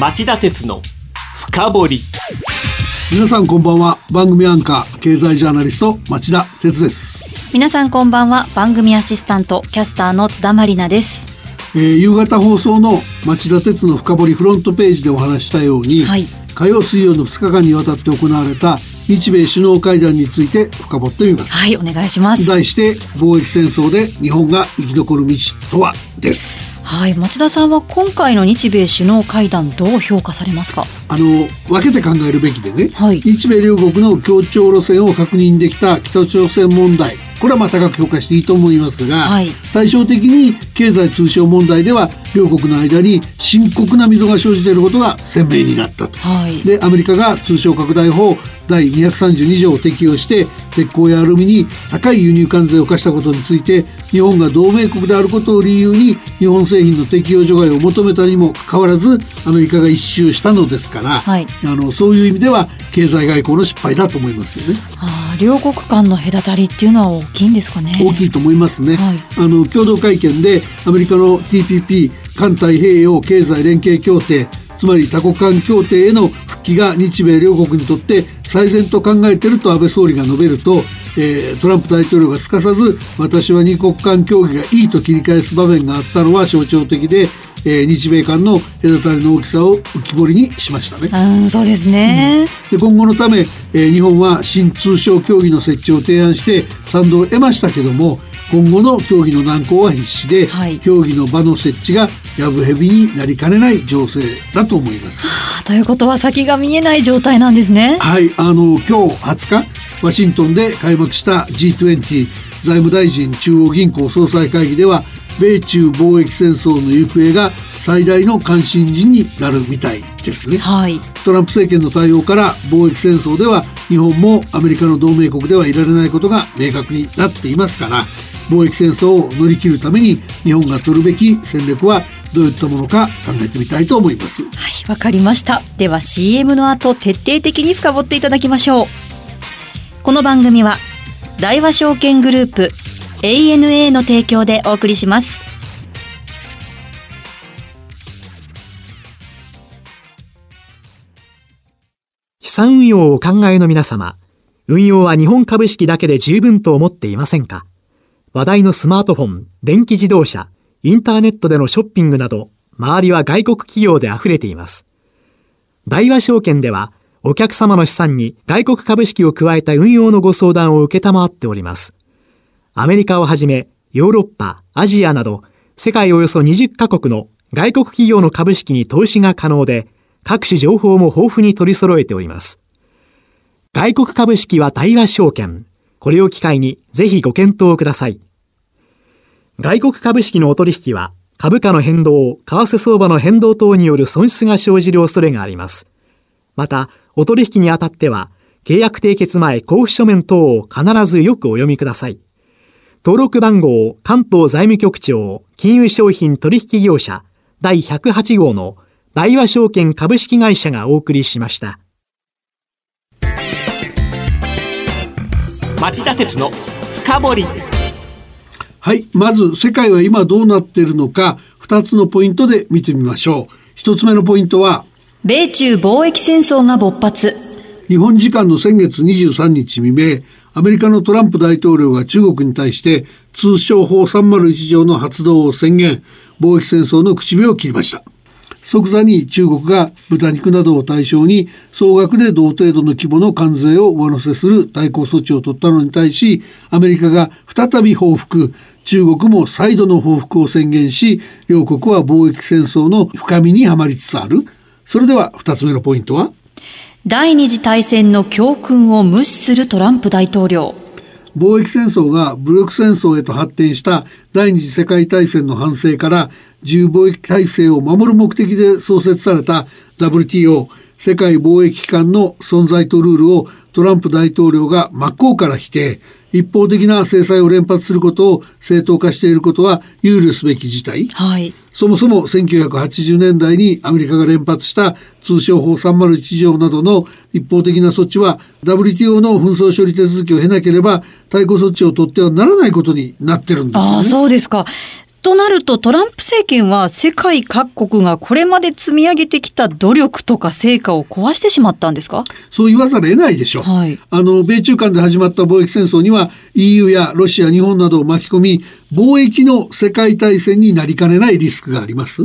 町田鉄の深掘り。皆さんこんばんは。番組アンカー経済ジャーナリスト町田鉄です、皆さんこんばんは。番組アシスタントキャスターの津田まりなです。えー夕方放送の町田鉄の深掘りフロントページでお話ししたように、はい。火曜水曜の2日間にわたって行われた日米首脳会談について深掘ってみます。はいお願いします。題して貿易戦争で日本が生き残る道とはですはい町田さんは今回の日米首脳会談どう評価されますか？あの分けて考えるべきでね、はい。日米両国の協調路線を確認できた北朝鮮問題。これはまあ高く評価していいと思いますが、はい。対照的に経済通商問題では両国の間に深刻な溝が生じていることが鮮明になったと。はい。でアメリカが通商拡大法第232条を適用して鉄鋼やアルミに高い輸入関税を課したことについて日本が同盟国であることを理由に日本製品の適用除外を求めたにもかかわらずアメリカが一周したのですから、はい。あのそういう意味では経済外交の失敗だと思いますよね。あー両国間の隔たりっていうのは大きいんですかね。大きいと思いますね、はい。あの共同会見でアメリカの TPP 環太平洋経済連携協定つまり多国間協定への復帰が日米両国にとって最善と考えていると安倍総理が述べると、えートランプ大統領がすかさず私は二国間協議がいいと切り返す場面があったのは象徴的で、えー日米間の隔たりの大きさを浮き彫りにしましたね。うんそうですね、で今後のため、えー日本は新通商協議の設置を提案して賛同を得ましたけども今後の協議の難航は必至で、はい協議の場の設置がやぶへびになりかねない情勢だと思います。あということは先が見えない状態なんですねはい、あの今日20日ワシントンで開幕した G20 財務大臣中央銀行総裁会議では米中貿易戦争の行方が最大の関心事になるみたいですね。はいトランプ政権の対応から貿易戦争では日本もアメリカの同盟国ではいられないことが明確になっていますから貿易戦争を乗り切るために日本が取るべき戦略はどういったものか考えてみたいと思います。はいわかりました。では CM の後徹底的に深掘っていただきましょう。この番組は大和証券グループ ANA の提供でお送りします。資産運用をお考えの皆様、運用は日本株式だけで十分と思っていませんか？話題のスマートフォン、電気自動車、インターネットでのショッピングなど、周りは外国企業で溢れています。大和証券では、お客様の資産に外国株式を加えた運用のご相談を受けたまわっております。アメリカをはじめ、ヨーロッパ、アジアなど、世界およそ20カ国の外国企業の株式に投資が可能で、各種情報も豊富に取り揃えております。外国株式は大和証券。これを機会にぜひご検討ください。外国株式のお取引は、株価の変動、為替相場の変動等による損失が生じる恐れがあります。また、お取引にあたっては、契約締結前交付書面等を必ずよくお読みください。登録番号関東財務局長金融商品取引業者第108号の大和証券株式会社がお送りしました。町田鉄の深掘りはい、まず世界は今どうなっているのか2つのポイントで見てみましょう。1つ目のポイントは米中貿易戦争が勃発日本時間の先月23日未明、アメリカのトランプ大統領が中国に対して通商法301条の発動を宣言、貿易戦争の口火を切りました。即座に中国が豚肉などを対象に総額で同程度の規模の関税を上乗せする対抗措置を取ったのに対しアメリカが再び報復。中国も再度の報復を宣言し両国は貿易戦争の深みにはまりつつある。それでは2つ目のポイントは？第二次大戦の教訓を無視するトランプ大統領。貿易戦争が武力戦争へと発展した第二次世界大戦の反省から自由貿易体制を守る目的で創設された WTO 世界貿易機関の存在とルールをトランプ大統領が真っ向から否定。一方的な制裁を連発することを正当化していることは憂慮すべき事態はい。そもそも1980年代にアメリカが連発した通商法301条などの一方的な措置は WTO の紛争処理手続きを経なければ対抗措置を取ってはならないことになってるんですよね。ああ、そうですか。となるとトランプ政権は世界各国がこれまで積み上げてきた努力とか成果を壊してしまったんですか？そう言わざるを得ないでしょう。はいあの、米中間で始まった貿易戦争には EU やロシア、日本などを巻き込み、貿易の世界大戦になりかねないリスクがあります。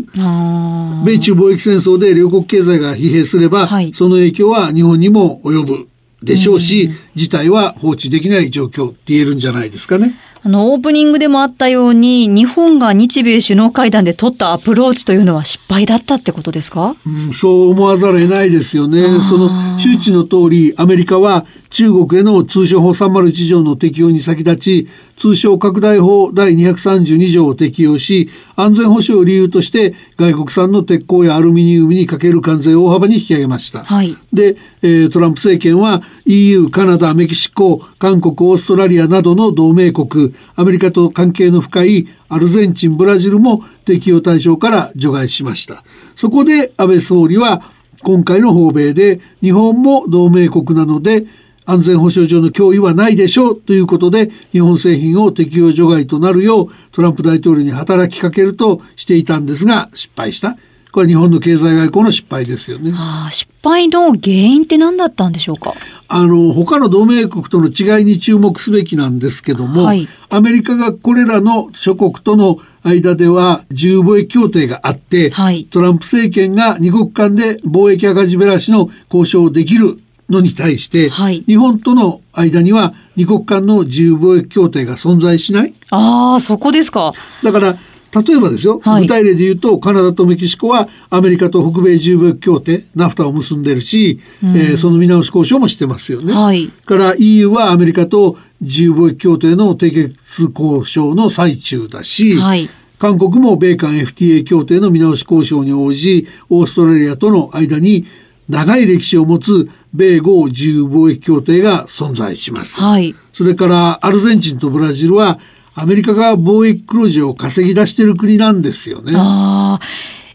米中貿易戦争で両国経済が疲弊すれば、はいその影響は日本にも及ぶでしょうし、事態は放置できない状況って言えるんじゃないですかね。あの、オープニングでもあったように、日本が日米首脳会談で取ったアプローチというのは失敗だったってことですか？うん、そう思わざるを得ないですよね。その周知の通り、アメリカは中国への通商法301条の適用に先立ち、通商拡大法第232条を適用し、安全保障を理由として外国産の鉄鋼やアルミニウムにかける関税を大幅に引き上げました。はいで、えトランプ政権は EU、カナダ、メキシコ、韓国、オーストラリアなどの同盟国、アメリカと関係の深いアルゼンチン、ブラジルも適用対象から除外しました。そこで安倍総理は今回の訪米で日本も同盟国なので安全保障上の脅威はないでしょうということで日本製品を適用除外となるようトランプ大統領に働きかけるとしていたんですが失敗した。これは日本の経済外交の失敗ですよね。あー失敗の原因って何だったんでしょうか？あの他の同盟国との違いに注目すべきなんですけども、はいアメリカがこれらの諸国との間では自由貿易協定があって、はいトランプ政権が二国間で貿易赤字減らしの交渉をできるのに対して、はい日本との間には二国間の自由貿易協定が存在しない。ああ、そこですか。だから例えばですよ、はい具体例で言うとカナダとメキシコはアメリカと北米自由貿易協定ナフタを結んでるし、えーその見直し交渉もしてますよね。はいから EU はアメリカと自由貿易協定の締結交渉の最中だし、はい韓国も米韓 FTA 協定の見直し交渉に応じオーストラリアとの間に長い歴史を持つ米豪自由貿易協定が存在します。はい。それからアルゼンチンとブラジルはアメリカが貿易黒字を稼ぎ出している国なんですよね。ああ、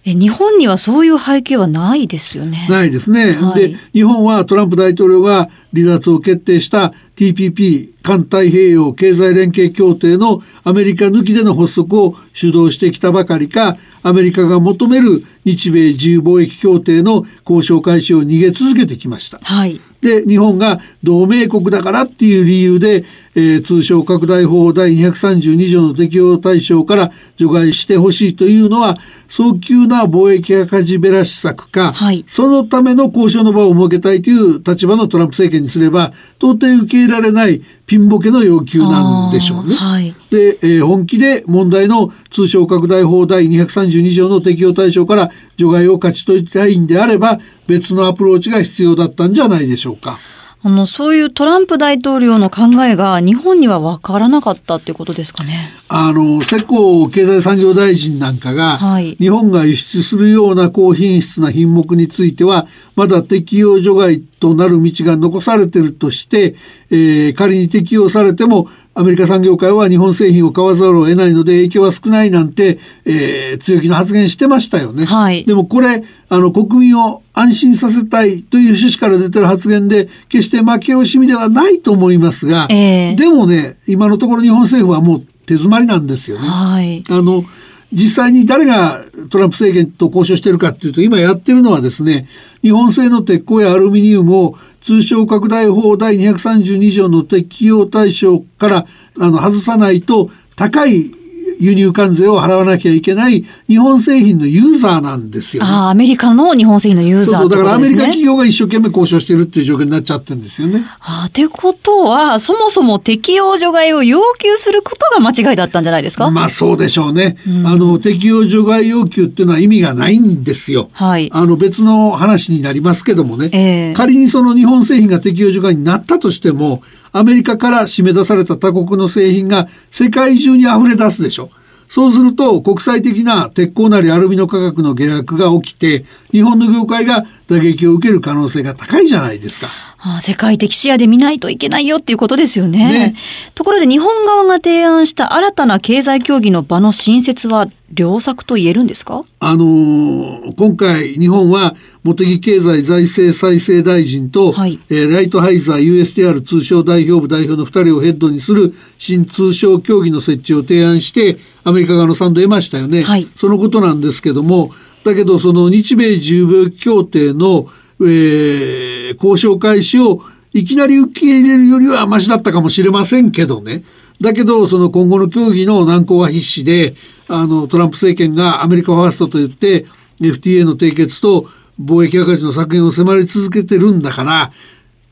え日本にはそういう背景はないですよね。ないですね。はいで、日本はトランプ大統領が離脱を決定した TPP 環太平洋経済連携協定のアメリカ抜きでの発足を主導してきたばかりか、アメリカが求める日米自由貿易協定の交渉開始を逃げ続けてきました。はい。で、日本が同盟国だからっていう理由で、えー通商拡大法第232条の適用対象から除外してほしいというのは、早急な貿易赤字減らし策か、はいそのための交渉の場を設けたいという立場のトランプ政権にすれば、到底受け入れられないピンボケの要求なんでしょうね。はい。で、えー本気で問題の通商拡大法第232条の適用対象から除外を勝ち取りたいんであれば、別のアプローチが必要だったんじゃないでしょうか。あの、そういうトランプ大統領の考えが日本には分からなかったっていうことですかね。あの、世耕経済産業大臣なんかが、はい日本が輸出するような高品質な品目については、まだ適用除外となる道が残されているとして、えー仮に適用されても、アメリカ産業界は日本製品を買わざるを得ないので影響は少ないなんて、えー強気の発言してましたよね。はいでもこれ、あの、国民を安心させたいという趣旨から出てる発言で、決して負け惜しみではないと思いますが、ええでもね、今のところ日本政府はもう手詰まりなんですよね。はい。あの、実際に誰がトランプ政権と交渉してるかっていうと、今やってるのはですね、日本製の鉄鋼やアルミニウムを通商拡大法第232条の適用対象からあの外さないと高い輸入関税を払わなきゃいけない日本製品のユーザーなんですよね。ああ、アメリカの日本製品のユーそうそう、ザーってだからアメリカ。企業が一生懸命交渉してるっていう状況になっちゃってるんですよね。ああ、ってことは、そもそも適用除外を要求することが間違いだったんじゃないですか、まあそうでしょうね。あの、適用除外要求っていうのは意味がないんですよ。はいあの別の話になりますけどもね。ええ仮にその日本製品が適用除外になったとしても、アメリカから締め出された他国の製品が世界中に溢れ出すでしょ。そうすると国際的な鉄鋼なりアルミの価格の下落が起きて、日本の業界が打撃を受ける可能性が高いじゃないですか。ああ世界的視野で見ないといけないよっていうことですよね。ね。ところで日本側が提案した新たな経済協議の場の新設は良策と言えるんですか？あのーの今回日本は茂木経済財政再生大臣と、はい。えーライトハイザー USTR 通商代表部代表の2人をヘッドにする新通商協議の設置を提案してアメリカ側の賛同を得ましたよね、はい。そのことなんですけどもだけどその日米自由貿易協定の、えー交渉開始をいきなり受け入れるよりはマシだったかもしれませんけどね。だけど、その今後の協議の難航は必至で、あの、トランプ政権がアメリカファーストと言って、FTA の締結と貿易赤字の削減を迫り続けてるんだから、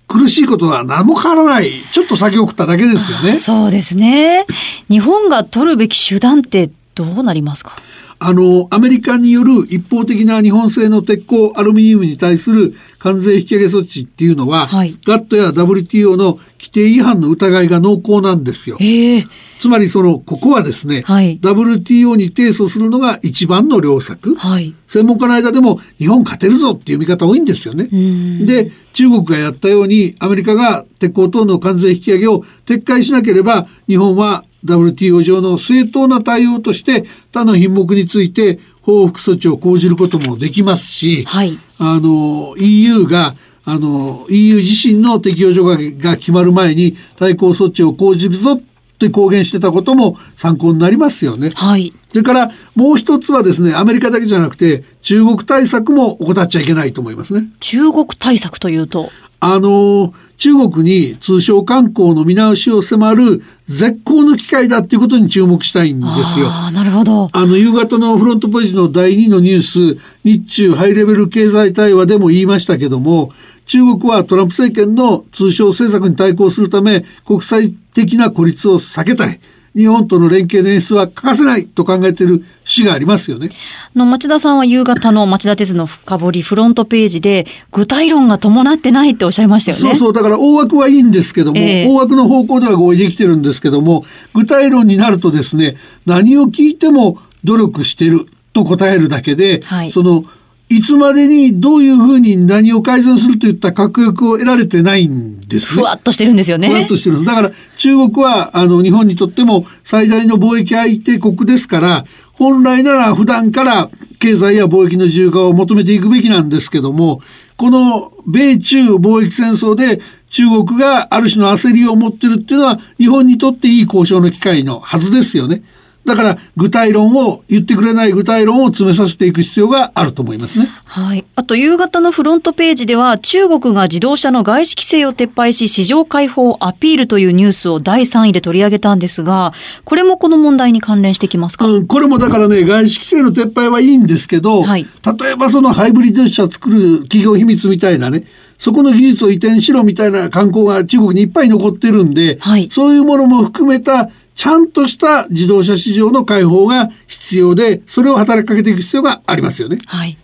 苦しいことは何も変わらない。ちょっと先送っただけですよね。そうですね。日本が取るべき手段ってどうなりますか？あの、アメリカによる一方的な日本製の鉄鋼、アルミニウムに対する関税引き上げ措置っていうのは、はいガットや WTO の規定違反の疑いが濃厚なんですよ。ええつまりその、ここはですね、はい WTO に提訴するのが一番の良策。はい。専門家の間でも日本勝てるぞっていう見方多いんですよね。んで、中国がやったようにアメリカが鉄鋼等の関税引き上げを撤回しなければ日本は WTO 上の正当な対応として他の品目について報復措置を講じることもできますし、はい。あの EU があの EU 自身の適用除外が決まる前に対抗措置を講じるぞって公言してたことも参考になりますよね。はい。それからもう一つはですね、アメリカだけじゃなくて中国対策も怠っちゃいけないと思いますね。中国対策というと？あの、中国に通商観光の見直しを迫る絶好の機会だっていうことに注目したいんですよ。ああ、なるほど。あの、夕方のフロントページの第2のニュース、日中ハイレベル経済対話でも言いましたけども、中国はトランプ政権の通商政策に対抗するため、国際的な孤立を避けたい。日本との連携の演出は欠かせないと考えている節がありますよね。あの町田さんは夕方の町田鉄の深掘りフロントページで具体論が伴ってないっておっしゃいましたよね。そうそう、だから大枠はいいんですけども、ええ大枠の方向では合意できてるんですけども、具体論になるとですね、何を聞いても努力してると答えるだけで、はいその、いつまでにどういうふうに何を改善するといった確約を得られてないんですね。ふわっとしてるんですよね。ふわっとしてるんですだから中国はあの日本にとっても最大の貿易相手国ですから本来なら普段から経済や貿易の自由化を求めていくべきなんですけどもこの米中貿易戦争で中国がある種の焦りを持ってるっていうのは日本にとっていい交渉の機会のはずですよね。だから具体論を言ってくれない具体論を詰めさせていく必要があると思いますね。はい。あと、夕方のフロントページでは、中国が自動車の外資規制を撤廃し、市場開放をアピールというニュースを第3位で取り上げたんですが、これもこの問題に関連してきますか、うん、これもだからね外資規制の撤廃はいいんですけど、はい例えばそのハイブリッド車作る企業秘密みたいなねそこの技術を移転しろみたいな観光が中国にいっぱい残ってるんで、はいそういうものも含めたちゃんとした自動車市場の開放が必要でそれを働きかけていく必要がありますよね。はい。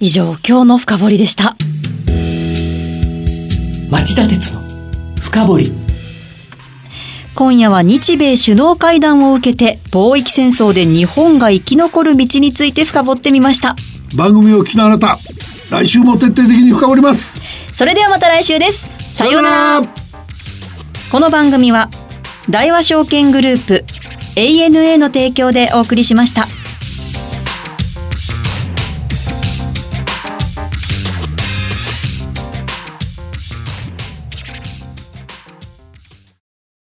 以上、今日の深掘りでした。町田鉄の深掘り今夜は日米首脳会談を受けて、貿易戦争で日本が生き残る道について深掘ってみました。番組を聞きのあなた来週も徹底的に深掘ります。それではまた来週です。さようなら。この番組は、大和証券グループ、ANA の提供でお送りしました。